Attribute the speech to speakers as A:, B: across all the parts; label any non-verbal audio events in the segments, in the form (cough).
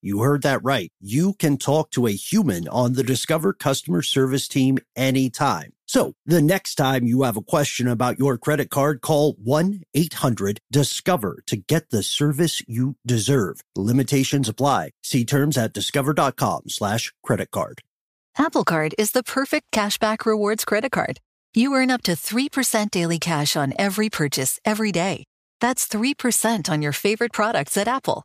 A: you heard that right. You can talk to a human on the Discover customer service team anytime. So the next time you have a question about your credit card, call 1-800-DISCOVER to get the service you deserve. Limitations apply. See terms at discover.com slash credit card.
B: Apple Card is the perfect cashback rewards credit card. You earn up to 3% daily cash on every purchase every day. That's 3% on your favorite products at Apple,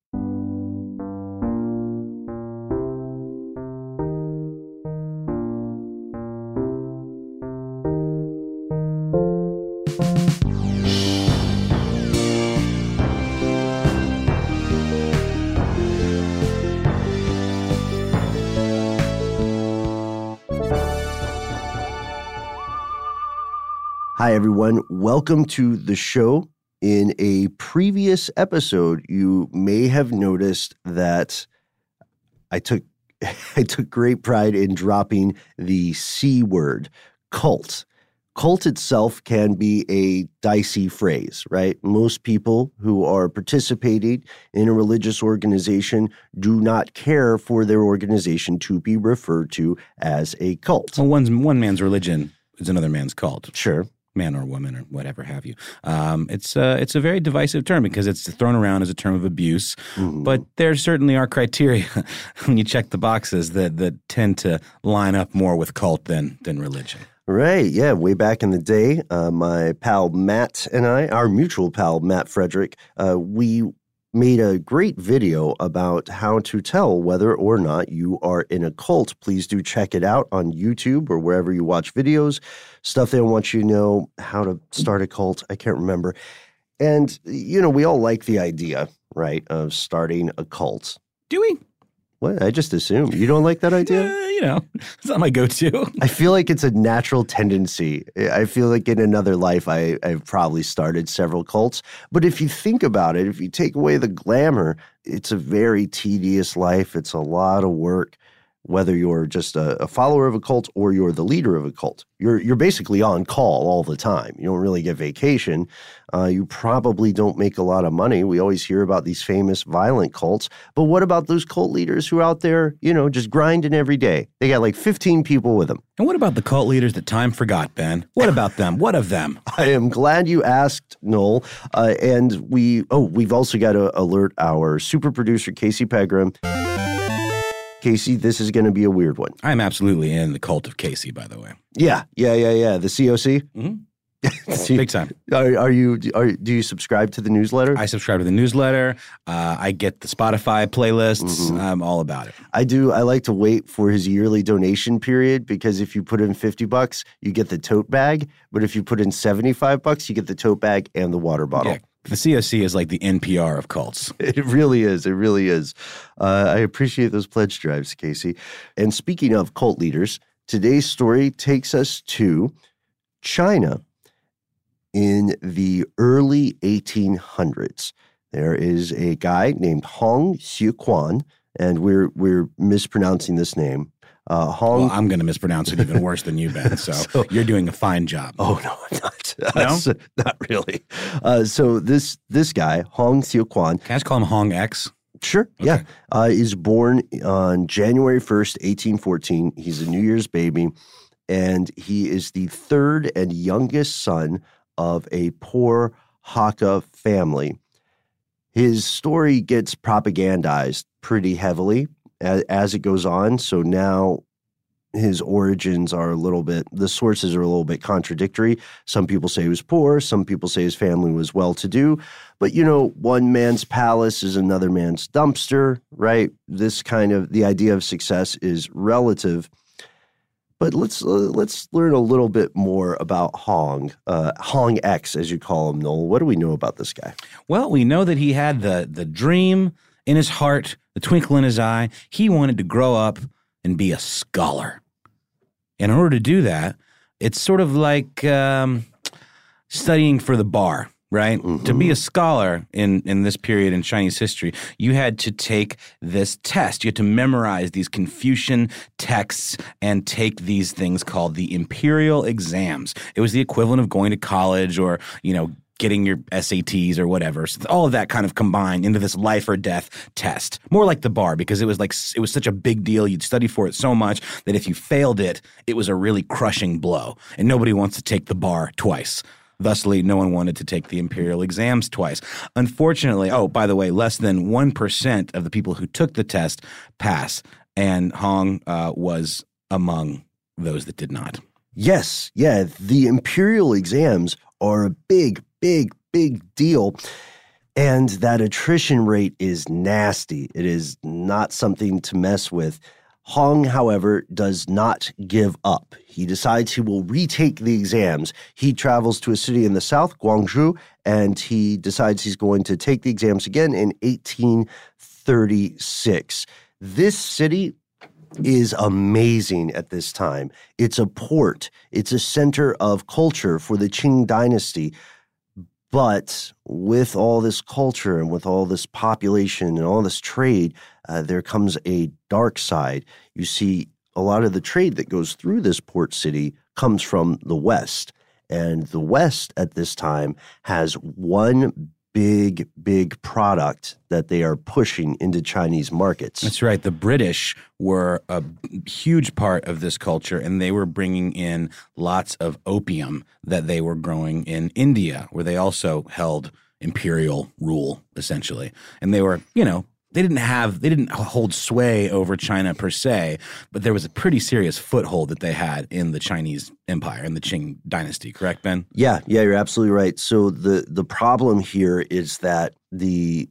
A: Hi, everyone. Welcome to the show. In a previous episode, you may have noticed that I took (laughs) I took great pride in dropping the C word, cult. Cult itself can be a dicey phrase, right? Most people who are participating in a religious organization do not care for their organization to be referred to as a cult.
C: Well, one's, one man's religion is another man's cult.
A: Sure
C: man or woman or whatever have you. Um, it's uh, it's a very divisive term because it's thrown around as a term of abuse. Mm-hmm. But there certainly are criteria (laughs) when you check the boxes that that tend to line up more with cult than than religion.
A: Right. Yeah. Way back in the day, uh, my pal Matt and I, our mutual pal Matt Frederick, uh, we made a great video about how to tell whether or not you are in a cult. Please do check it out on YouTube or wherever you watch videos. Stuff they want you to know how to start a cult. I can't remember. And, you know, we all like the idea, right, of starting a cult.
C: Do we?
A: What? I just assume. You don't like that idea?
C: You know, (laughs) it's not my go to.
A: I feel like it's a natural tendency. I feel like in another life, I, I've probably started several cults. But if you think about it, if you take away the glamour, it's a very tedious life. It's a lot of work whether you're just a, a, follower of a cult or you're the leader of a cult. You're you're basically on call all the time. You don't really get vacation. Uh, you probably don't make a lot of money. We always hear about these famous violent cults, but what about those cult leaders who are out there, you know, just grinding every day? They got like 15 people with them.
C: And what about the cult leaders that time forgot, Ben? What about them? What of them? (laughs)
A: I am glad you asked, Noel. Uh, and we oh, we've also got to alert our super producer Casey Pegram. Casey, this is going to be a weird one.
C: I'm absolutely in the cult of Casey, by the way.
A: Yeah, yeah, yeah, yeah. The COC.
C: Mm-hmm. (laughs) Big time.
A: Are, are, you? Are, do you subscribe to the newsletter?
C: I subscribe to the newsletter. Uh, I get the Spotify playlists. Mm-hmm. I'm all about it.
A: I do. I like to wait for his yearly donation period because if you put in fifty bucks, you get the tote bag. But if you put in seventy five bucks, you get the tote bag and the water bottle.
C: Yeah. The COC is like the NPR of cults. (laughs)
A: It really is. It really is. Uh, I appreciate those pledge drives, Casey. And speaking of cult leaders, today's story takes us to China. in the early 1800s. There is a guy named Hong Xiuquan, and we're we're mispronouncing this name.
D: Uh, Hong. Well, I'm going to mispronounce it even worse than you, Ben. (laughs) So, so, you're doing a fine job.
A: Oh no, I'm not. (laughs)
D: No,
A: not really. Uh, so this this guy Hong Xiuquan.
D: Can I just call him Hong X?
A: Sure. Okay. Yeah. Uh, he's born on January 1st, 1814. He's a New Year's baby, and he is the third and youngest son of a poor Hakka family. His story gets propagandized pretty heavily as, as it goes on. So now his origins are a little bit the sources are a little bit contradictory. Some people say he was poor. Some people say his family was well to do but you know one man's palace is another man's dumpster right? This kind of the idea of success is relative. But let's uh, let's learn a little bit more about Hong uh, Hong X as you call him Noel. What do we know about this guy?
D: Well we know that he had the the dream in his heart the twinkle in his eye he wanted to grow up and be a scholar. in order to do that, it's sort of like um, studying for the bar, right? Mm-hmm. To be a scholar in, in this period in Chinese history, you had to take this test. You had to memorize these Confucian texts and take these things called the imperial exams. It was the equivalent of going to college or, you know, getting your SATs or whatever. So all of that kind of combined into this life or death test. More like the bar because it was like it was such a big deal. You'd study for it so much that if you failed it, it was a really crushing blow. And nobody wants to take the bar twice. Thusly, no one wanted to take the imperial exams twice. Unfortunately, oh, by the way, less than 1% of the people who took the test pass. And Hong uh, was among those that did not.
A: Yes, yeah. The imperial exams are a big, big, big deal. And that attrition rate is nasty. It is not something to mess with. Hong, however, does not give up. He decides he will retake the exams. He travels to a city in the south, Guangzhou, and he decides he's going to take the exams again in 1836. This city is amazing at this time. It's a port, it's a center of culture for the Qing dynasty. But with all this culture and with all this population and all this trade, uh, there comes a dark side. You see, a lot of the trade that goes through this port city comes from the West. And the West at this time has one big, big product that they are pushing into Chinese markets.
D: That's right. The British were a huge part of this culture, and they were bringing in lots of opium that they were growing in India, where they also held imperial rule, essentially. And they were, you know, they didn't have they didn't hold sway over China per se, but there was a pretty serious foothold that they had in the Chinese empire in the Qing dynasty, correct, Ben?
A: Yeah, yeah, you're absolutely right. So the the problem here is that the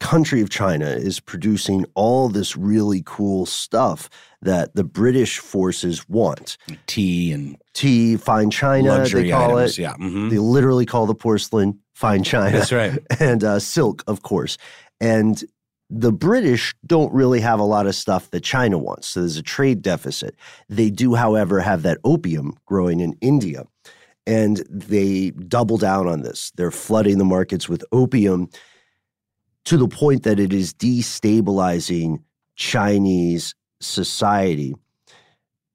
A: country of China is producing all this really cool stuff that the British forces want.
D: Tea and
A: tea, fine china, they call
D: items,
A: it.
D: Yeah, mm-hmm.
A: they literally call the porcelain fine china.
D: That's right, (laughs)
A: and uh, silk, of course. And the British don't really have a lot of stuff that China wants. So there's a trade deficit. They do, however, have that opium growing in India. And they double down on this. They're flooding the markets with opium to the point that it is destabilizing Chinese society.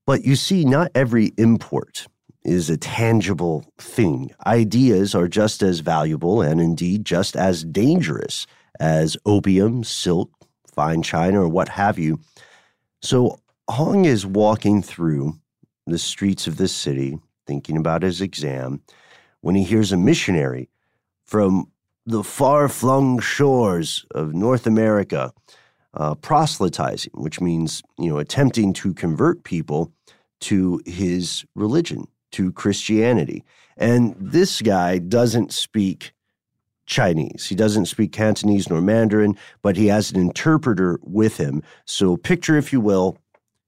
A: But you see, not every import is a tangible thing. Ideas are just as valuable and indeed just as dangerous as opium, silk, fine china, or what have you. So Hong is walking through the streets of this city, thinking about his exam, when he hears a missionary from the far flung shores of North America uh, proselytizing, which means, you know, attempting to convert people to his religion, to Christianity. And this guy doesn't speak Chinese. He doesn't speak Cantonese nor Mandarin, but he has an interpreter with him. So picture, if you will,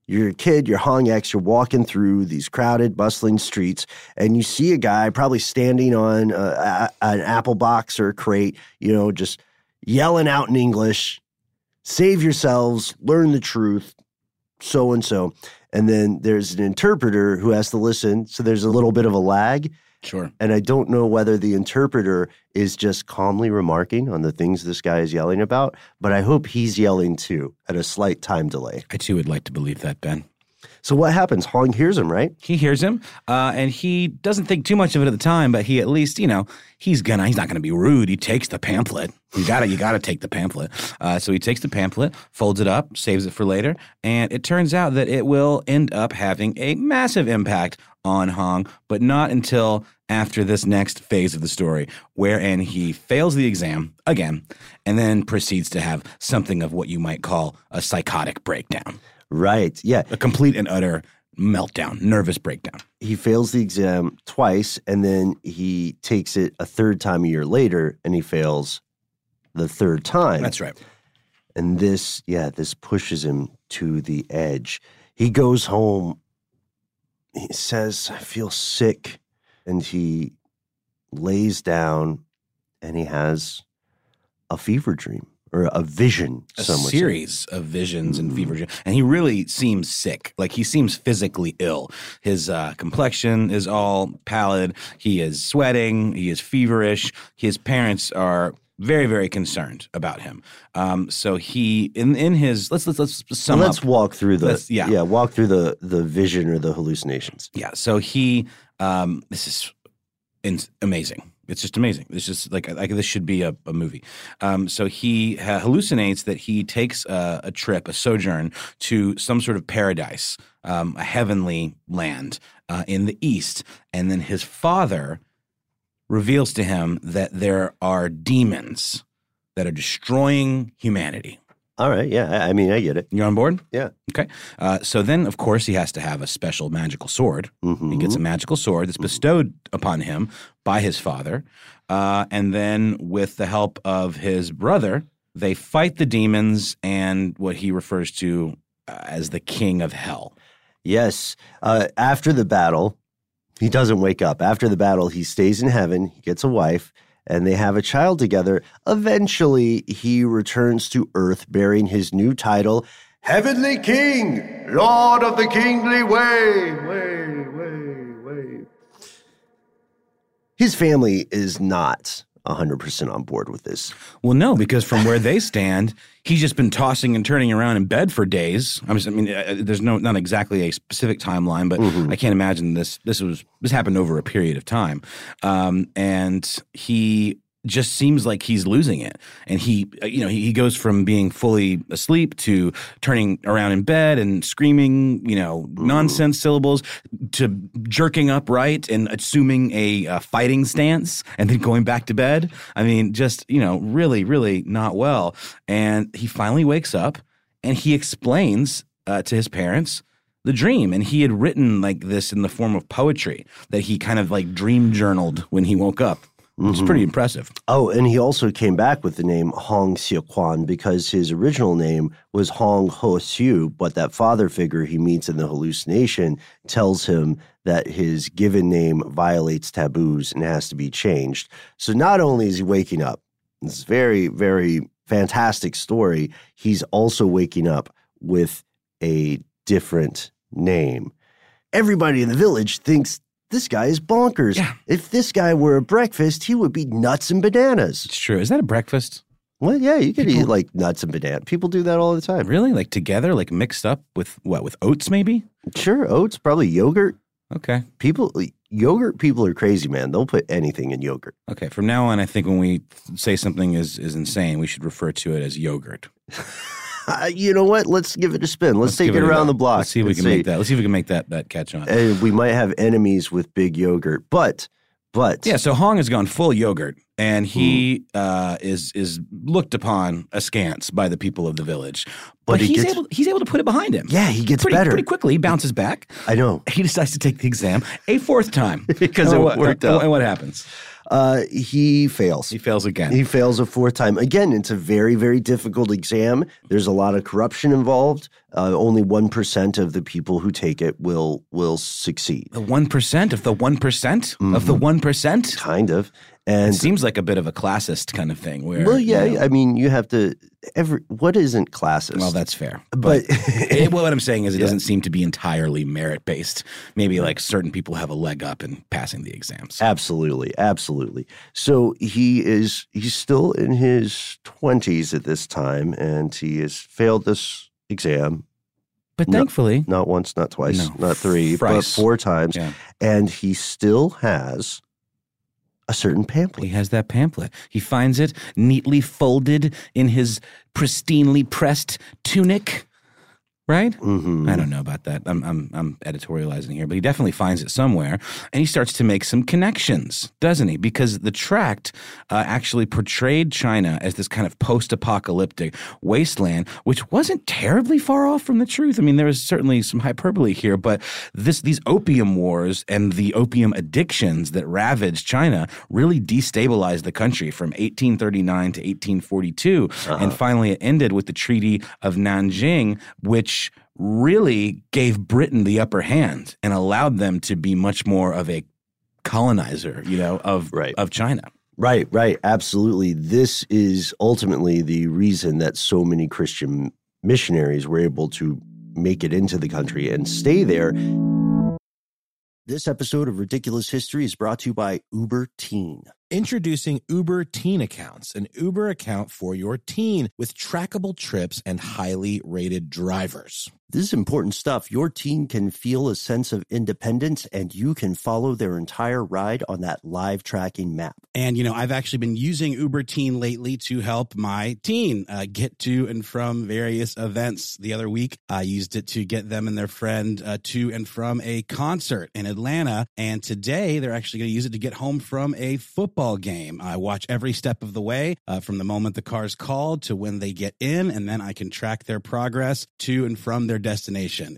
A: you're a kid, you're Hong X, you're walking through these crowded, bustling streets, and you see a guy probably standing on uh, a, a, an apple box or a crate, you know, just yelling out in English, save yourselves, learn the truth, so and so. And then there's an interpreter who has to listen. So there's a little bit of a lag.
D: Sure.
A: And I don't know whether the interpreter is just calmly remarking on the things this guy is yelling about, but I hope he's yelling too at a slight time delay.
D: I too would like to believe that, Ben.
A: So what happens? Hong hears him, right?
D: He hears him, uh, and he doesn't think too much of it at the time, but he at least, you know, he's gonna, he's not gonna be rude. He takes the pamphlet. You gotta, you gotta take the pamphlet. Uh, so he takes the pamphlet, folds it up, saves it for later, and it turns out that it will end up having a massive impact on Hong, but not until after this next phase of the story, wherein he fails the exam again, and then proceeds to have something of what you might call a psychotic breakdown,
A: Right. Yeah.
D: a complete and utter meltdown, nervous breakdown.
A: He fails the exam twice and then he takes it a third time a year later and he fails the third time.
D: That's right.
A: And this, yeah, this pushes him to the edge. He goes home. He says, I feel sick. And he lays down and he has a fever dream or a vision.
D: a
A: would say.
D: series of visions and fever dreams. and he really seems sick like he seems physically ill his uh, complexion is all pallid he is sweating he is feverish his parents are very very concerned about him. Um, so he in in his let's let's let's sum
A: let's
D: up.
A: walk through the
D: Let's- yeah.
A: yeah walk through the the vision or the hallucinations.
D: yeah so he um, this is in, amazing. It's just amazing. It's just like, like this should be a, a movie. Um, so he ha- hallucinates that he takes a, a trip a sojourn to some sort of paradise um, a heavenly land uh, in the east. And then his father reveals to him that there are demons that are destroying humanity
A: All right, yeah, I, I mean, I get it.
D: You're on board
A: Yeah.
D: okay uh, so then of course he has to have a special magical sword
A: Mhm.
D: he gets a magical sword that's bestowed upon him by his father. Uh, and then, with the help of his brother, they fight the demons and what he refers to uh, as the king of hell.
A: Yes. Uh, after the battle, he doesn't wake up. After the battle, he stays in heaven. He gets a wife, and they have a child together. Eventually, he returns to Earth bearing his new title, Heavenly King, Lord of the Kingly Way. Way, way, way. His family is not 100% on board with this.
D: Well, no, because from where they stand, he's just been tossing and turning around in bed for days. I mean, uh, there's no not exactly a specific timeline, but I can't imagine this. This was this happened over a period of time, um, and he just seems like he's losing it. And he, uh, you know, he, he goes from being fully asleep to turning around in bed and screaming, you know, nonsense syllables to jerking upright and assuming a uh, fighting stance and then going back to bed. I mean, just, you know, really, really not well. And he finally wakes up and he explains uh, to his parents the dream and he had written like this in the form of poetry that he kind of like dream journaled when he woke up it's pretty impressive
A: Oh, and he also came back with the name Hong Xiuquan because his original name was Hong Ho Xiu, but that father figure he meets in the hallucination tells him that his given name violates taboos and has to be changed. So not only is he waking up, this is very, very fantastic story, he's also waking up with a different name. Everybody in the village thinks this guy is bonkers.
D: Yeah.
A: If this guy were a breakfast, he would be nuts and bananas.
D: it's true is that a breakfast
A: Well, yeah, you could
D: People-
A: eat like nuts and bananas. People do that all the time.
D: really like together like mixed up with what with oats maybe
A: Sure, oats, probably yogurt.
D: okay
A: People, yogurt people are crazy, man. They'll put anything in yogurt.
D: okay from now on i think when we say something is is insane we should refer to it as yogurt (laughs)
A: Uh, you know what? Let's give it a spin. Let's, take it around the block.
D: let's see if we can make that let's see if we can make that that catch on
A: we might have enemies with big yogurt, but, but
D: Yeah, so Hong has gone full yogurt, and he
A: Hmm.
D: uh, is is looked upon askance by the people of the village. But,
A: But he
D: he's
A: gets-
D: able he's able to put it behind him.
A: yeah, he gets
D: pretty,
A: better.
D: pretty quickly. He bounces back.
A: I know.
D: He decides to take the exam a fourth time (laughs)
A: Because it worked
D: and
A: out.
D: And what happens?
A: Uh, he fails.
D: He fails again.
A: He fails a fourth time. Again, it's a very, very difficult exam. There's a lot of corruption involved. Uh, only one percent of the people who take it will will succeed.
D: the one percent of the one of the
A: Mm-hmm.
D: one percent.
A: Kind of. And
D: it seems like a bit of a classist kind of thing. Where,
A: well, yeah,
D: you know-
A: I mean, you have to every what isn't classist.
D: well, that's fair.
A: but (laughs)
D: It- well, what I'm saying is, it
A: Yeah.
D: doesn't seem to be entirely merit based. Maybe like certain people have a leg up in passing the exams.
A: Absolutely, absolutely. So he is he's still in his 20s at this time and he has failed this exam
D: But
A: No.
D: thankfully,
A: not once, not twice,
D: No.
A: not three, but four times
D: Yeah.
A: and he still has a certain pamphlet.
D: he has that pamphlet. He finds it neatly folded in his pristinely pressed tunic. Right?
A: Mhm.
D: I don't know about that. I'm, I'm, I'm editorializing here, but he definitely finds it somewhere. And he starts to make some connections, doesn't he? Because the tract uh, actually portrayed China as this kind of post apocalyptic wasteland, which wasn't terribly far off from the truth. I mean, there was certainly some hyperbole here, but this, these opium wars and the opium addictions that ravaged China really destabilized the country from 1839 to 1842. And finally, it ended with the Treaty of Nanjing, which really gave Britain the upper hand and allowed them to be much more of a colonizer, you know, of
A: Right.
D: of China.
A: Right, right, absolutely. This is ultimately the reason that so many Christian missionaries were able to make it into the country and stay there. This episode of Ridiculous History is brought to you by Uber Teen.
E: Introducing Uber Teen Accounts, an Uber account for your teen with trackable trips and highly rated drivers.
A: This is important stuff. Your teen can feel a sense of independence and you can follow their entire ride on that live tracking map.
D: And, you know, I've actually been using Uber Teen lately to help my teen uh, get to and from various events. The other week, I used it to get them and their friend uh, to and from a concert in Atlanta. And today, they're actually going to use it to get home from a football game. I watch every step of the way uh, from the moment the car's called to when they get in, and then I can track their progress to and from their destination.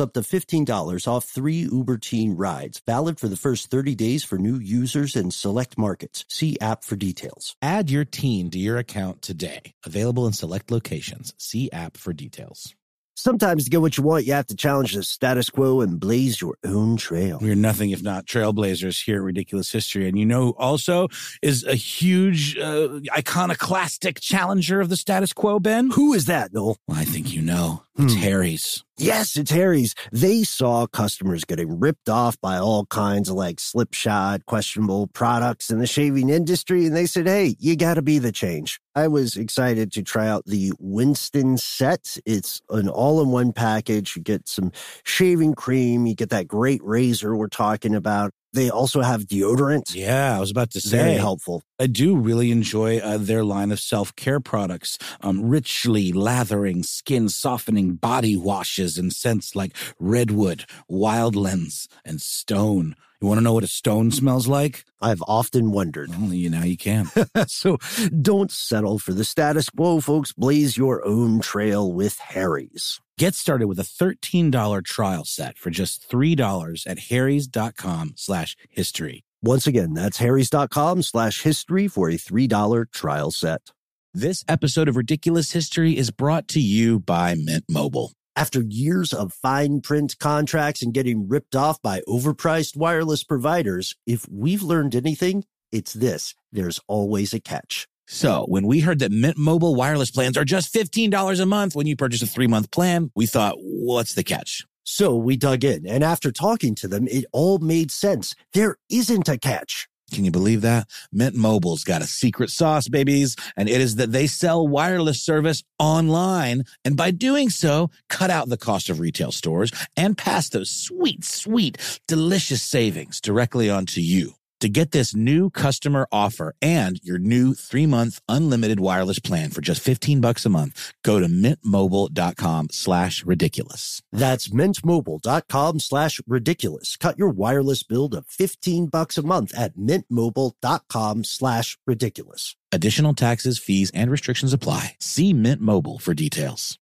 A: up to $15 off three Uber Teen rides. Valid for the first 30 days for new users in select markets. See app for details.
E: Add your teen to your account today. Available in select locations. See app for details.
A: Sometimes to get what you want, you have to challenge the status quo and blaze your own trail.
D: We're nothing if not trailblazers here at Ridiculous History. And you know, who also is a huge, uh, iconoclastic challenger of the status quo, Ben?
A: Who is that, Noel?
D: Well, I think you know. It's
A: Hmm.
D: Harry's.
A: Yes, it's Harry's. They saw customers getting ripped off by all kinds of like slipshod, questionable products in the shaving industry, and they said, hey, you got to be the change. I was excited to try out the Winston set. It's an all in one package. You get some shaving cream, you get that great razor we're talking about. They also have deodorant.
D: Yeah, I was about to say.
A: Very helpful.
D: I do really enjoy uh, their line of self care products, um, richly lathering, skin softening body washes and scents like redwood, wildlands, and stone. You want to know what a stone smells like?
A: I've often wondered.
D: Only you now you can. (laughs)
A: so don't settle for the status quo, folks. Blaze your own trail with Harry's.
D: Get started with a $13 trial set for just $3 at harrys.com slash history.
A: Once again, that's harrys.com slash history for a $3 trial set.
D: This episode of Ridiculous History is brought to you by Mint Mobile.
A: After years of fine print contracts and getting ripped off by overpriced wireless providers, if we've learned anything, it's this. There's always a catch.
D: So when we heard that Mint Mobile wireless plans are just $15 a month when you purchase a three month plan, we thought, what's the catch?
A: So we dug in, and after talking to them, it all made sense. There isn't a catch.
D: Can you believe that? Mint Mobile's got a secret sauce, babies, and it is that they sell wireless service online. And by doing so, cut out the cost of retail stores and pass those sweet, sweet, delicious savings directly onto you. To get this new customer offer and your new three-month unlimited wireless plan for just 15 bucks a month, go to mintmobile.com slash ridiculous.
F: That's mintmobile.com slash ridiculous. Cut your wireless bill to 15 bucks a month at mintmobile.com slash ridiculous.
D: Additional taxes, fees, and restrictions apply. See Mint Mobile for details.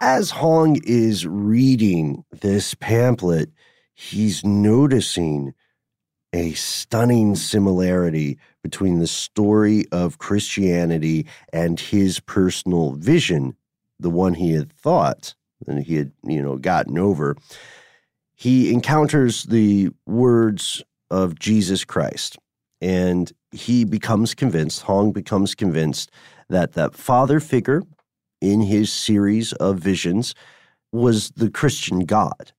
A: As Hong is reading this pamphlet, he's noticing a stunning similarity between the story of Christianity and his personal vision, the one he had thought and he had, you know, gotten over. He encounters the words of Jesus Christ and he becomes convinced, Hong becomes convinced that that father figure in his series of visions was the Christian God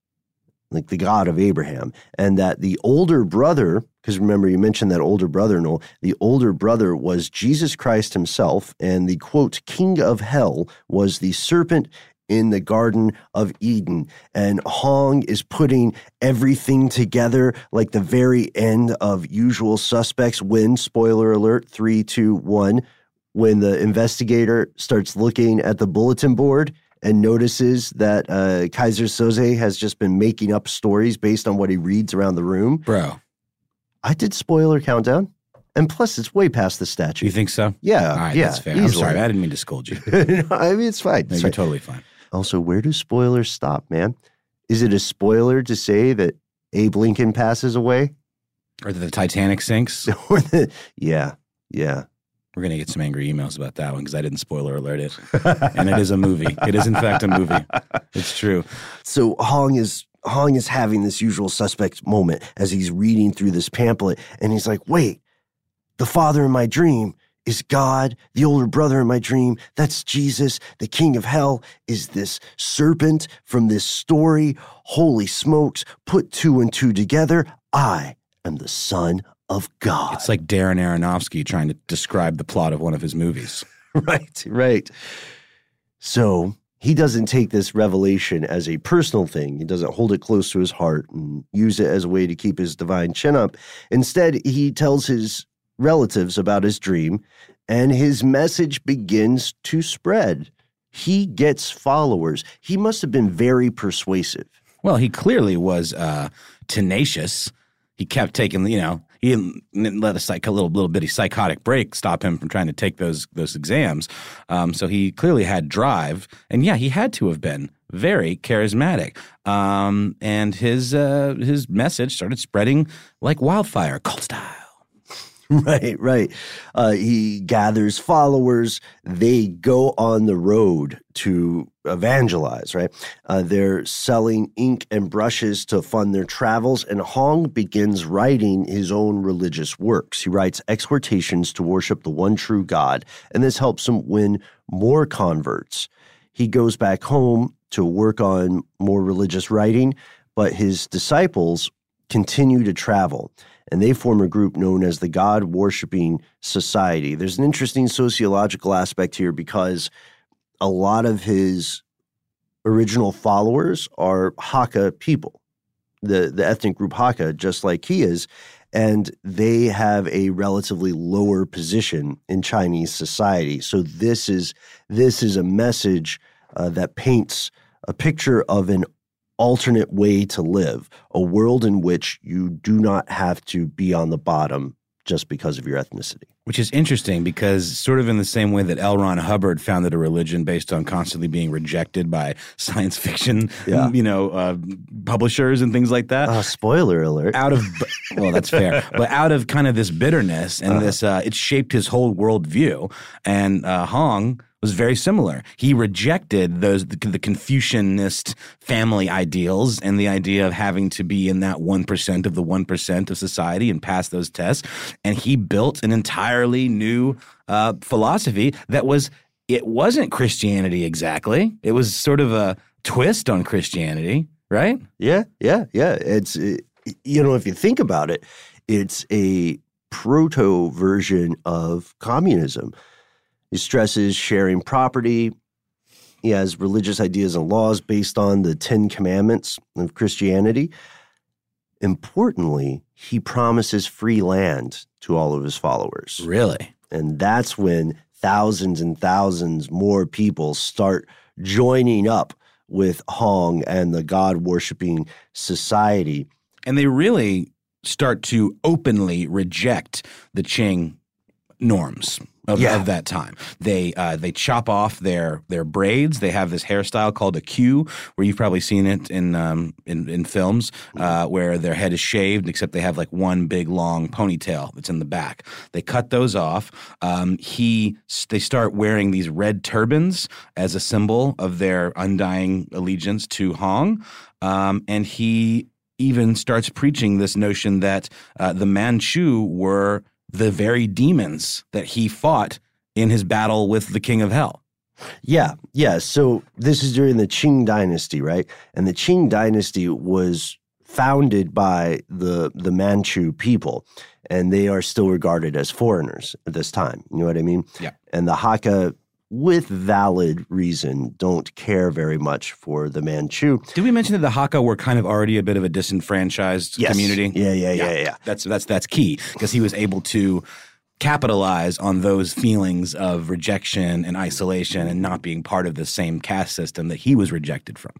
A: like the God of Abraham, and that the older brother, because remember you mentioned that older brother, Noel, the older brother was Jesus Christ himself, and the quote, king of hell was the serpent in the Garden of Eden. And Hong is putting everything together like the very end of Usual Suspects when, spoiler alert, three, two, one, when the investigator starts looking at the bulletin board and notices that uh, Keyser Söze has just been making up stories based on what he reads around the room.
D: Bro.
A: I did spoiler countdown. And plus, it's way past the statute.
D: You think so?
A: Yeah.
D: All right,
A: yeah,
D: that's fair. I'm sorry. I didn't mean to scold you. (laughs)
A: I mean, it's fine.
D: No,
A: It's
D: you're
A: fine.
D: totally fine.
A: Also, where do spoilers stop, man? Is it a spoiler to say that Abe Lincoln passes away?
D: Or that the Titanic sinks. (laughs)
A: or the, yeah, yeah.
D: We're going to get some angry emails about that one because I didn't spoiler alert it. and it is a movie. It is, in fact, a movie. It's true.
A: So Hong is Hong is having this usual suspect moment as he's reading through this pamphlet, and he's like, "Wait, the father in my dream is God. The older brother in my dream, that's Jesus. The king of hell is this serpent from this story. Holy smokes! Put two and two together. I am the son of God."
D: It's like Darren Aronofsky trying to describe the plot of one of his movies. (laughs)
A: right, right. So he doesn't take this revelation as a personal thing. He doesn't hold it close to his heart and use it as a way to keep his divine chin up. Instead, he tells his relatives about his dream, and his message begins to spread. He gets followers. He must have been very persuasive.
D: Well, he clearly was uh, tenacious. He kept taking, you know, he didn't, didn't let a, psych, a little little bitty psychotic break stop him from trying to take those those exams. Um, so he clearly had drive, and yeah, he had to have been very charismatic. Um, and his uh, his message started spreading like wildfire, cult style. (laughs)
A: Right, right. Uh, he gathers followers. They go on the road to evangelize, right? Uh, they're selling ink and brushes to fund their travels, and Hong begins writing his own religious works. He writes exhortations to worship the one true God, and this helps him win more converts. He goes back home to work on more religious writing, but his disciples continue to travel and they form a group known as the God Worshipping Society. There's an interesting sociological aspect here because a lot of his original followers are Hakka people, the, the ethnic group Hakka, just like he is. And they have a relatively lower position in Chinese society. So this is this is a message uh, that paints a picture of an alternate way to live, a world in which you do not have to be on the bottom just because of your ethnicity.
D: Which is interesting because, sort of in the same way that L. Ron Hubbard founded a religion based on constantly being rejected by (laughs) science fiction,
A: Yeah.
D: you know, uh, publishers and things like that.
A: Uh, spoiler alert.
D: out of well that's fair (laughs) but out of kind of this bitterness and
A: Uh-huh.
D: this uh, it shaped his whole worldview and uh, hong was very similar he rejected those the, the confucianist family ideals and the idea of having to be in that 1% of the 1% of society and pass those tests and he built an entirely new uh, philosophy that was it wasn't christianity exactly it was sort of a twist on christianity right
A: Yeah, yeah, yeah. It's it, you know if you think about it, it's a proto version of communism. He stresses sharing property. He has religious ideas and laws based on the Ten Commandments of Christianity. Importantly, he promises free land to all of his followers.
D: Really?
A: And that's when thousands and thousands more people start joining up with Hong and the God worshiping society.
D: And they really start to openly reject the Qing norms of,
A: Yeah.
D: of that time. They uh, they chop off their their braids. They have this hairstyle called a queue, where you've probably seen it in um, in, in films, uh, where their head is shaved, except they have like one big long ponytail that's in the back. They cut those off. Um, he they start wearing these red turbans as a symbol of their undying allegiance to Hong, um, and he even starts preaching this notion that uh, the Manchu were the very demons that he fought in his battle with the king of hell.
A: Yeah, yeah. So this is during the Qing dynasty, right? And the Qing dynasty was founded by the the Manchu people, and they are still regarded as foreigners at this time. You know what I mean?
D: Yeah.
A: And the Hakka, with valid reason, don't care very much for the Manchu.
D: Did we mention that the Hakka were kind of already a bit of a disenfranchised
A: Yes.
D: community?
A: Yeah, yeah, yeah, yeah.
D: That's that's that's key because he was able to capitalize on those feelings of rejection and isolation and not being part of the same caste system that he was rejected from.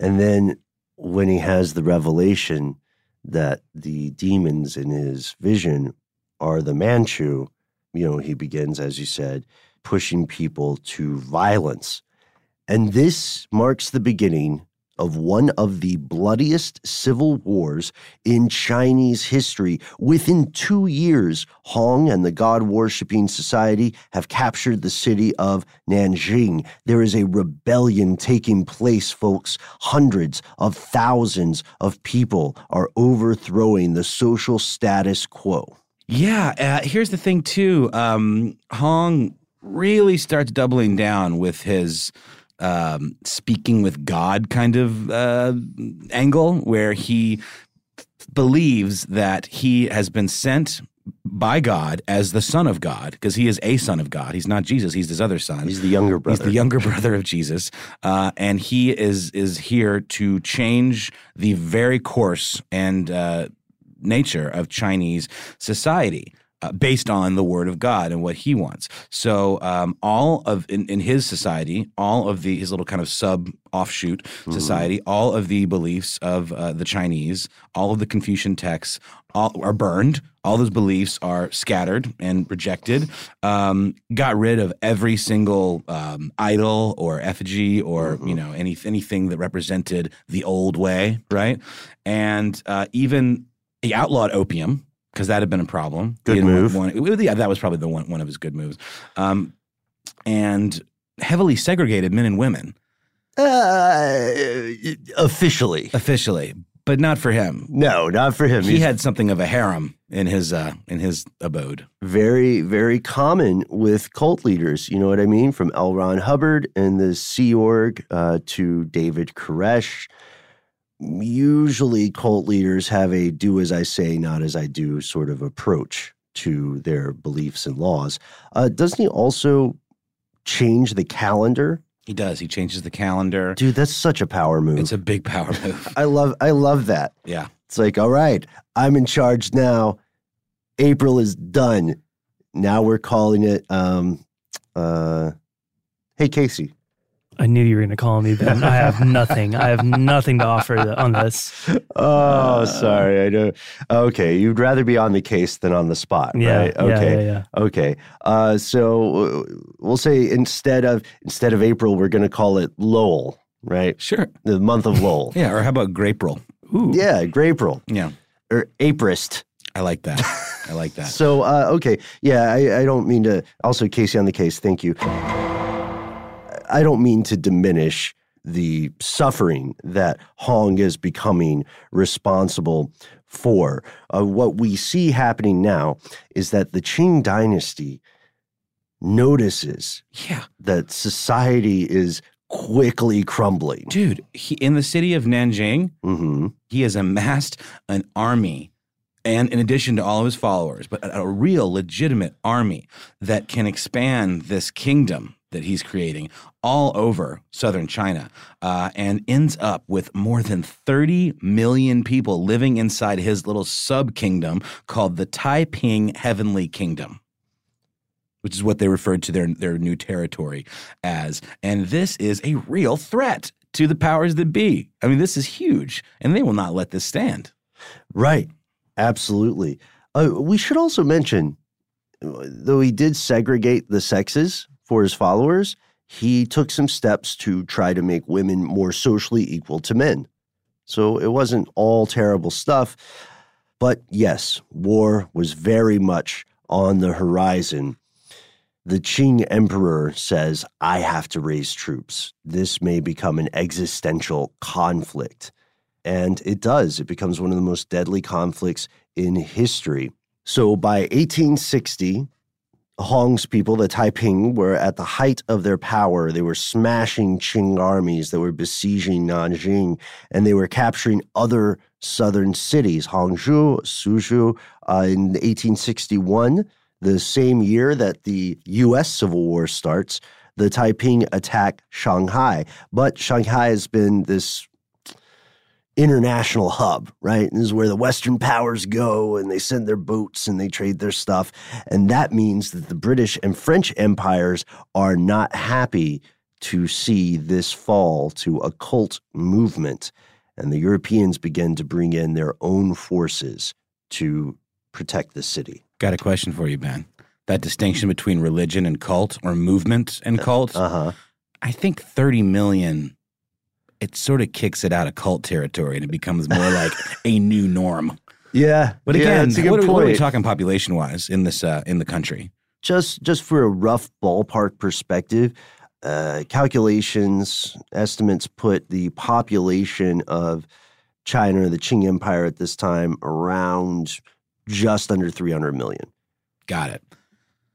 A: And then when he has the revelation that the demons in his vision are the Manchu, you know, he begins, as you said, pushing people to violence. And this marks the beginning of one of the bloodiest civil wars in Chinese history. Within two years, Hong and the God worshipping society have captured the city of Nanjing. There is a rebellion taking place, folks. Hundreds of thousands of people are overthrowing the social status quo.
D: Yeah, uh, here's the thing too. Um, Hong really starts doubling down with his um, speaking with God kind of uh, angle, where he believes that he has been sent by God as the Son of God, because he is a Son of God. He's not Jesus; he's his other son.
A: He's the younger brother.
D: He's the younger brother of Jesus, uh, and he is is here to change the very course and uh, nature of Chinese society. Uh, based on the word of God and what he wants. So um, all of in, in his society, all of the his little kind of sub offshoot society, all of the beliefs of uh, the Chinese, all of the Confucian texts, all are burned. All those beliefs are scattered and rejected. Um, got rid of every single um, idol or effigy or you know any anything that represented the old way, right? And uh, even he outlawed opium because that had been a problem.
A: Good move.
D: want- want- yeah, that was probably the one one of his good moves. Um, and heavily segregated men and women
A: Uh, officially.
D: officially, but not for him.
A: No, not for him.
D: He
A: He's
D: had something of a harem in his uh, in his abode.
A: very, very common with cult leaders. You know what I mean? From L. Ron Hubbard and the Sea Org uh, to David Koresh. Usually, cult leaders have a do as I say, not as I do sort of approach to their beliefs and laws. Uh, doesn't he also change the calendar?
D: He does. He changes the calendar.
A: Dude, that's such a power move.
D: It's a big power move. (laughs)
A: I love, I love that.
D: Yeah.
A: It's like, all right, I'm in charge now. April is done. Now we're calling it um uh Hey Casey.
G: I knew you were going to call me, Ben. I have (laughs) nothing. I have nothing to offer on this.
A: Oh, sorry. I know. Okay, you'd rather be on the case than on the spot,
G: Yeah.
A: right? Okay.
G: yeah, yeah.
A: Okay. Uh so uh, we'll say instead of instead of April we're going to call it Lowell, right?
D: Sure.
A: The month of Lowell. (laughs)
D: Yeah. Or how about Grapril?
G: Ooh.
A: yeah, Grapril
D: Yeah.
A: or Aprist.
D: I like that. (laughs) I like that.
A: So, uh, okay. Yeah, I, I don't mean to. Also, Casey on the case, thank you. I don't mean to diminish the suffering that Hong is becoming responsible for. Uh, what we see happening now is that the Qing dynasty notices
D: Yeah.
A: that society is quickly crumbling.
D: Dude, he, in the city of Nanjing,
A: hmm
D: he has amassed an army and in addition to all of his followers but a, a real legitimate army that can expand this kingdom that he's creating all over southern China uh, and ends up with more than 30 million people living inside his little sub kingdom called the Taiping Heavenly Kingdom. Which is what they referred to their, their new territory as. And this is a real threat to the powers that be. I mean, this is huge, and they will not let this stand.
A: Right. Absolutely. Uh, we should also mention, though he did segregate the sexes for his followers, he took some steps to try to make women more socially equal to men. So it wasn't all terrible stuff. But yes, war was very much on the horizon the Qing emperor says, I have to raise troops. This may become an existential conflict. And it does. It becomes one of the most deadly conflicts in history. So by 1860, Hong's people, the Taiping, were at the height of their power. They were smashing Qing armies that were besieging Nanjing, and they were capturing other southern cities, Hangzhou, Suzhou. Uh, in 1861, the same year that the US Civil War starts, the Taiping attack Shanghai. But Shanghai has been this international hub, right? This is where the Western powers go and they send their boats and they trade their stuff. And that means that the British and French empires are not happy to see this fall to a cult movement. And the Europeans begin to bring in their own forces to protect the city.
D: Got a question for you, Ben. That distinction between religion and cult or movement and cult.
A: Uh-huh.
D: I think 30 million it sort of kicks it out of cult territory and it becomes more like (laughs) a new norm.
A: Yeah.
D: But
A: yeah,
D: again,
A: what,
D: what, what, are we talking population wise in this uh, in the country?
A: Just just for a rough ballpark perspective, uh, calculations estimates put the population of China, the Qing Empire at this time, around just under 300 million.
D: Got it.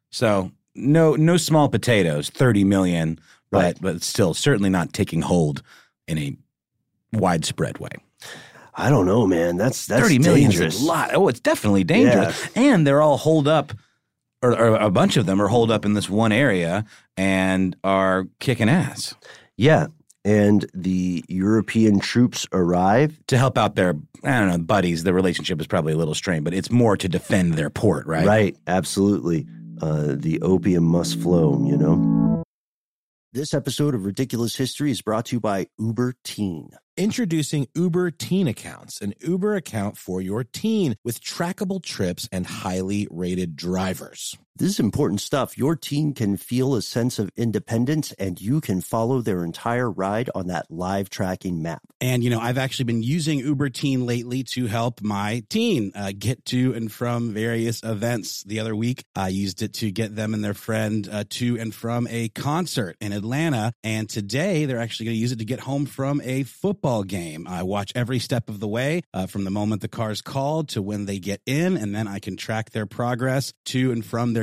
D: So no no small potatoes, 30 million, but
A: Right.
D: but still certainly not taking hold in a widespread way.
A: I don't know, man. That's that's
D: 30 million
A: dangerous.
D: is a lot. Oh, it's definitely dangerous. And they're all holed up or, or a bunch of them are holed up in this one area and are kicking ass
A: Yeah. And the European troops arrive.
D: to help out their I don't know buddies. The relationship is probably a little strained, but it's more to defend their port, right?
A: Right. Absolutely. Uh, the opium must flow, you know?
F: This episode of Ridiculous History is brought to you by Uber Teen.
H: Introducing Uber Teen Accounts, an Uber account for your teen with trackable trips and highly rated drivers.
F: This is important stuff. Your teen can feel a sense of independence and you can follow their entire ride on that live tracking map.
C: And, you know, I've actually been using Uber Teen lately to help my teen uh, get to and from various events. The other week, I used it to get them and their friend uh, to and from a concert in Atlanta. And today, they're actually going to use it to get home from a football game. I watch every step of the way uh, from the moment the car's called to when they get in, and then I can track their progress to and from their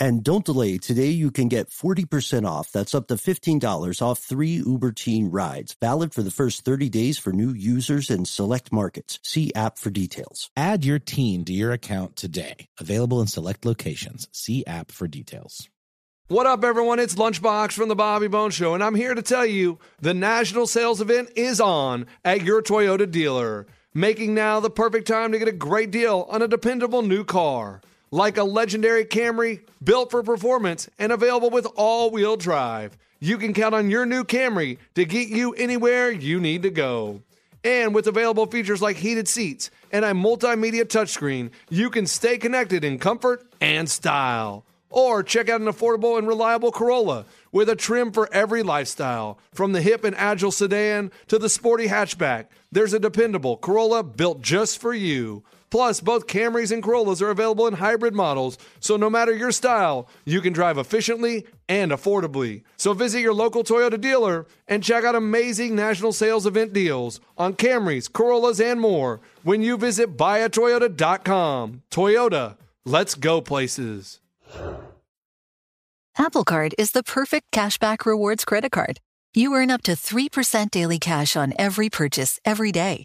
F: And don't delay. Today you can get 40% off. That's up to $15 off three Uber Teen rides. Valid for the first 30 days for new users in select markets. See app for details.
H: Add your teen to your account today. Available in select locations. See app for details.
I: What up, everyone? It's Lunchbox from the Bobby Bones Show, and I'm here to tell you the national sales event is on at your Toyota dealer, making now the perfect time to get a great deal on a dependable new car. Like a legendary Camry built for performance and available with all wheel drive. You can count on your new Camry to get you anywhere you need to go. And with available features like heated seats and a multimedia touchscreen, you can stay connected in comfort and style. Or check out an affordable and reliable Corolla with a trim for every lifestyle. From the hip and agile sedan to the sporty hatchback, there's a dependable Corolla built just for you. Plus, both Camrys and Corollas are available in hybrid models, so no matter your style, you can drive efficiently and affordably. So visit your local Toyota dealer and check out amazing national sales event deals on Camrys, Corollas, and more when you visit buyatoyota.com. Toyota, let's go places.
B: Apple Card is the perfect cashback rewards credit card. You earn up to 3% daily cash on every purchase every day.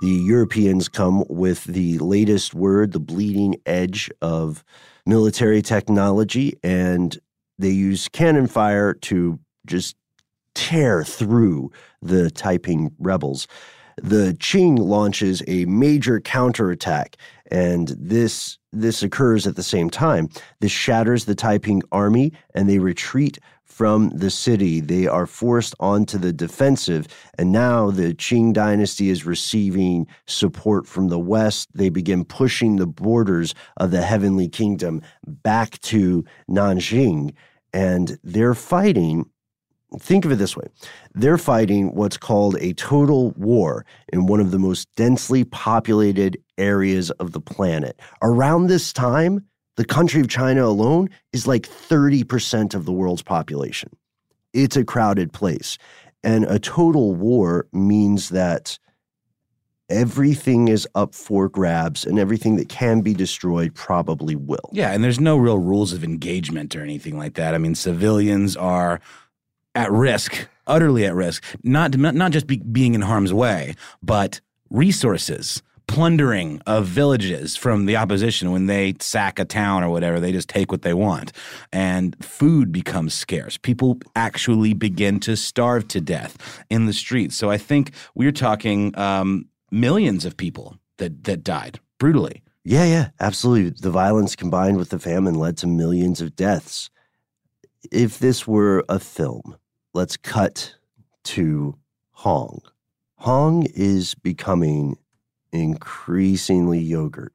A: The Europeans come with the latest word, the bleeding edge of military technology, and they use cannon fire to just tear through the Taiping rebels. The Qing launches a major counterattack, and this this occurs at the same time. This shatters the Taiping army, and they retreat from the city. They are forced onto the defensive. And now the Qing dynasty is receiving support from the West. They begin pushing the borders of the Heavenly Kingdom back to Nanjing. And they're fighting think of it this way they're fighting what's called a total war in one of the most densely populated areas of the planet. Around this time, the country of China alone is like 30% of the world's population. It's a crowded place. And a total war means that everything is up for grabs and everything that can be destroyed probably will.
D: Yeah, and there's no real rules of engagement or anything like that. I mean, civilians are at risk, utterly at risk, not not just be, being in harm's way, but resources plundering of villages from the opposition when they sack a town or whatever. They just take what they want. And food becomes scarce. People actually begin to starve to death in the streets. So I think we're talking um, millions of people that, that died brutally.
A: Yeah, yeah, absolutely. The violence combined with the famine led to millions of deaths. If this were a film, let's cut to Hong. Hong is becoming increasingly yogurt.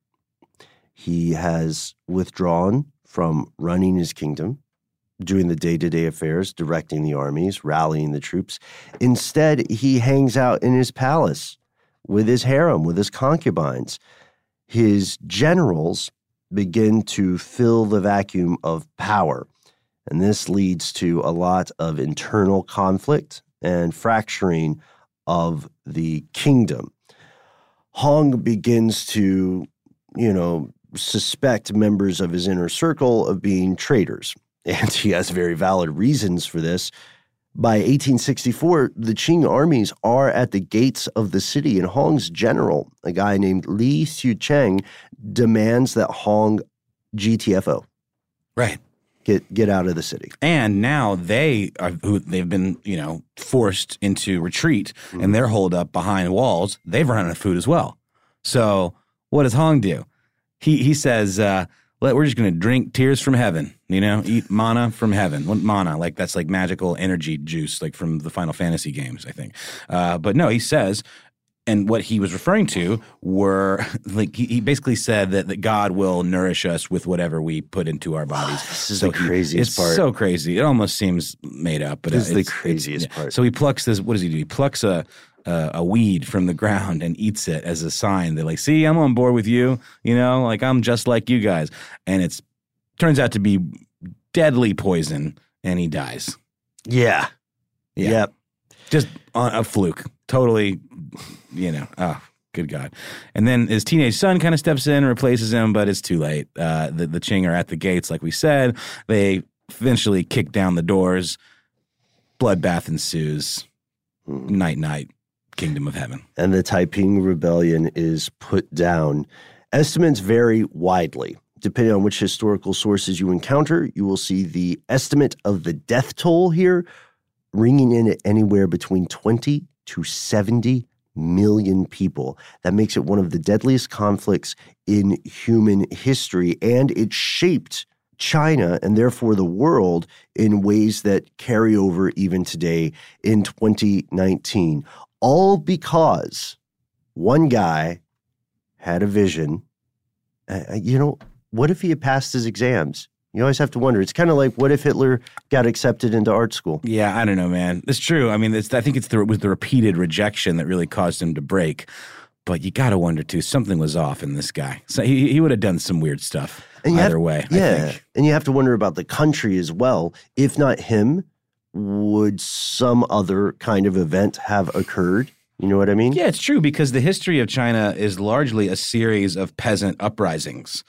A: He has withdrawn from running his kingdom, doing the day to day affairs, directing the armies, rallying the troops. Instead, he hangs out in his palace with his harem, with his concubines. His generals begin to fill the vacuum of power. And this leads to a lot of internal conflict and fracturing of the kingdom. Hong begins to, you know, suspect members of his inner circle of being traitors. (laughs) And he has very valid reasons for this. By 1864, the Qing armies are at the gates of the city, and Hong's general, a guy named Li Xiucheng, demands that Hong GTFO.
D: Right
A: get get out of the city.
D: And now they are who they've been, you know, forced into retreat mm-hmm. and they're holed up behind walls. They've run out of food as well. So what does Hong do? He he says, uh, we're just going to drink tears from heaven, you know, eat mana from heaven. What mana? Like that's like magical energy juice, like from the Final Fantasy games, I think. Uh, but no, he says, and what he was referring to were (laughs) like he, he basically said that, that God will nourish us with whatever we put into our bodies.
A: this is so the craziest
D: it's
A: part.
D: So crazy. It almost seems made up, but it is.
A: this is the craziest part.
D: So he plucks this. What does he do? He plucks a. Uh, a weed from the ground and eats it as a sign that like see i'm on board with you you know like i'm just like you guys and it's turns out to be deadly poison and he dies
A: yeah,
D: yeah.
A: yep
D: just on a fluke totally you know, oh, good God. And then his teenage son kind of steps in and replaces him, but it's too late. Uh, the, the Qing are at the gates, like we said. They eventually kick down the doors. Bloodbath ensues. Night, night, kingdom of heaven.
A: And the Taiping rebellion is put down. Estimates vary widely. Depending on which historical sources you encounter, you will see the estimate of the death toll here ringing in at anywhere between 20 to 70 million people. That makes it one of the deadliest conflicts in human history, and it shaped China and therefore the world in ways that carry over even today in 2019. All because one guy had a vision. Uh, you know, what if he had passed his exams? You always have to wonder. It's kind of like what if Hitler got accepted into art school?
D: Yeah, I don't know, man. It's true. I mean, it's, I think it's the, it was the repeated rejection that really caused him to break. But you got to wonder too. Something was off in this guy. So he he would have done some weird stuff
A: And
D: either
A: have-
D: way. I
A: Yeah. And you have to wonder about the country as well. If not him, would some other kind of event have occurred? You know what I mean?
D: Yeah, it's true because the history of China is largely a series of peasant uprisings,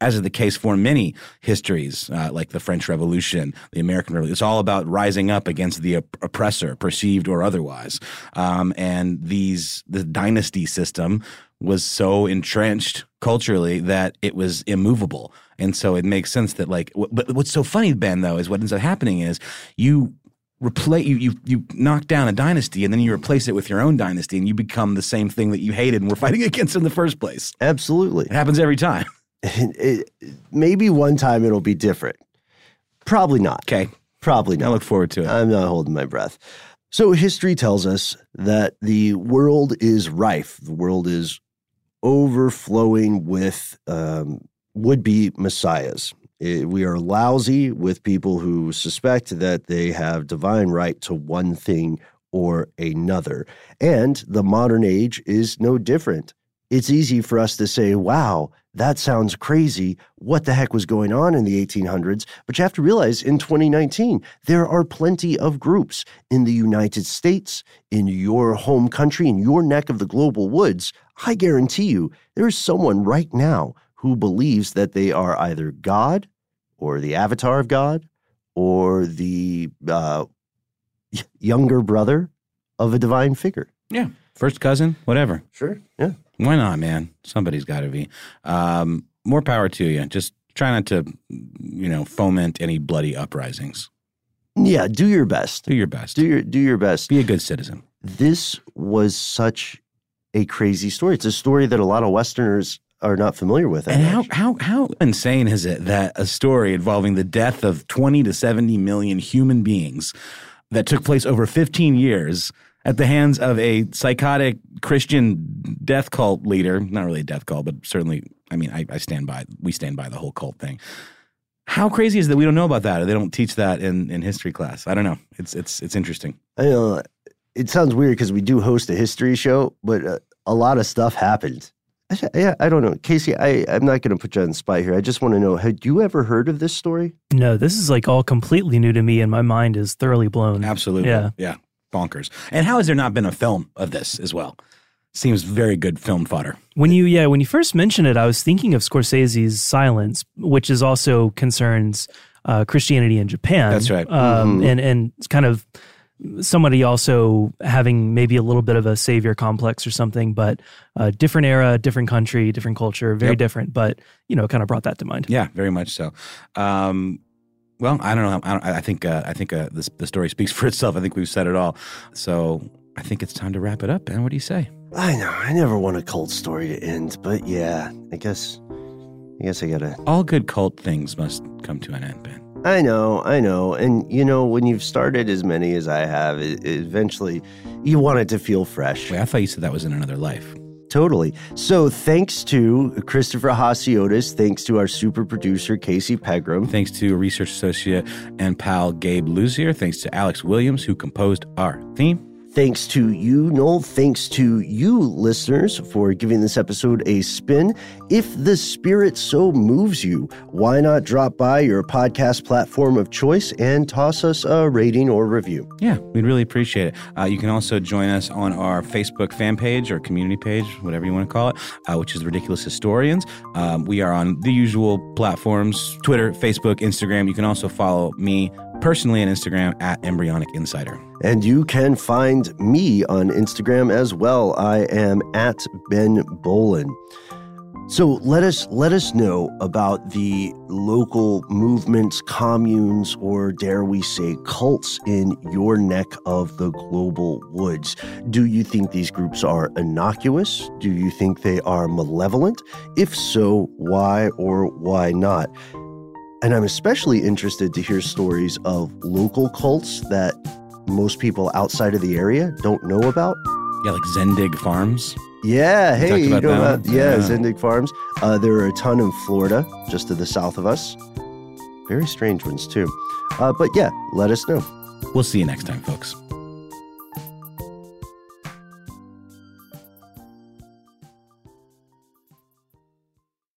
D: as is the case for many histories, uh, like the French Revolution, the American Revolution. It's all about rising up against the op- oppressor, perceived or otherwise. Um, and these the dynasty system was so entrenched culturally that it was immovable. And so it makes sense that like, w- but what's so funny, Ben, though, is what ends up happening is you replace you, you you knock down a dynasty and then you replace it with your own dynasty and you become the same thing that you hated and were (laughs) fighting against in the first place.
A: Absolutely.
D: It happens every time. (laughs)
A: It- maybe one time it'll be different. Probably not.
D: Okay.
A: Probably not.
D: I look forward to it.
A: I'm not holding my breath. So, history tells us that the world is rife. The world is overflowing with um, would be messiahs. Eh, We are lousy with people who suspect that they have divine right to one thing or another. And the modern age is no different. It's easy for us to say, wow, that sounds crazy. What the heck was going on in the 1800s? But you have to realize in 2019, there are plenty of groups in the United States, in your home country, in your neck of the global woods. I guarantee you, there is someone right now who believes that they are either God or the avatar of God or the uh, younger brother of a divine figure.
D: yeah. First cousin, whatever.
A: Sure. Yeah.
D: Why not, man? Somebody's got to be. Um, more power to you. Just try not to, you know, foment any bloody uprisings.
A: Yeah. Do your best.
D: Do your best.
A: Do your do your best.
D: Be a good citizen.
A: this was such a crazy story. It's a story that a lot of Westerners are not familiar with.
D: And how, how, how insane is it that a story involving the death of 20 to 70 million human beings that took place over 15 years at the hands of a psychotic Christian death cult leader, not really a death cult, but certainly, I mean, I, I stand by, we stand by the whole cult thing. How crazy is that we don't know about that or they don't teach that in, in history class? I don't know. It's, it's, it's interesting.
A: I know it sounds weird because we do host a history show, but uh, a lot of stuff happened. I, yeah, I don't know, Casey. I I'm not going to put you on the spot here. I just want to know: Had you ever heard of this story?
G: No, this is like all completely new to me, and my mind is thoroughly blown.
D: Absolutely.
G: Yeah.
D: Yeah. Bonkers. And how has there not been a film of this as well? Seems very good film fodder.
G: When you yeah, when you first mentioned it, I was thinking of Scorsese's Silence, which is also concerns uh, Christianity in Japan.
D: That's right.
G: Um, And and it's kind of somebody also having maybe a little bit of a savior complex or something, but uh, different era, different country, different culture, very
D: Yep.
G: different. But you know, kind of brought that to mind.
D: Yeah, very much so. Um, well, I don't know. I, don't, I think uh, I think uh, this, the story speaks for itself. I think we've said it all. So I think it's time to wrap it up. Ben, what do you say?
A: I know. I never want a cult story to end, but yeah, I guess. I guess I gotta.
D: All good cult things must come to an end, Ben.
A: I know, I know. And you know, when you've started as many as I have, it, it eventually you want it to feel fresh.
D: Wait, I thought you said that was in another life.
A: Totally. So thanks to Christopher Hasiotis, thanks to our super producer Casey Pegram.
D: Thanks to research associate and pal Gabe Luzier. Thanks to Alex Williams, who composed our theme.
A: Thanks to you, Noel. Thanks to you, listeners, for giving this episode a spin. If the spirit so moves you, why not drop by your podcast platform of choice and toss us a rating or review?
D: Yeah, we'd really appreciate it. Uh, you can also join us on our Facebook fan page or community page, whatever you want to call it, uh, which is Ridiculous Historians. Um, we are on the usual platforms Twitter, Facebook, Instagram. You can also follow me personally on Instagram at Embryonic Insider.
A: And you can find me on Instagram as well. I am at Ben Bowlin. So let us let us know about the local movements, communes, or dare we say cults in your neck of the global woods. Do you think these groups are innocuous? Do you think they are malevolent? If so, why or why not? And I'm especially interested to hear stories of local cults that most people outside of the area don't know about.
D: Yeah, like Zendig Farms.
A: Yeah, hey, you know
D: about
A: about, yeah,
D: Yeah.
A: Zendig Farms. Uh, there are a ton in Florida, just to the south of us. Very strange ones too. Uh, but yeah, let us know.
D: We'll see you next time, folks.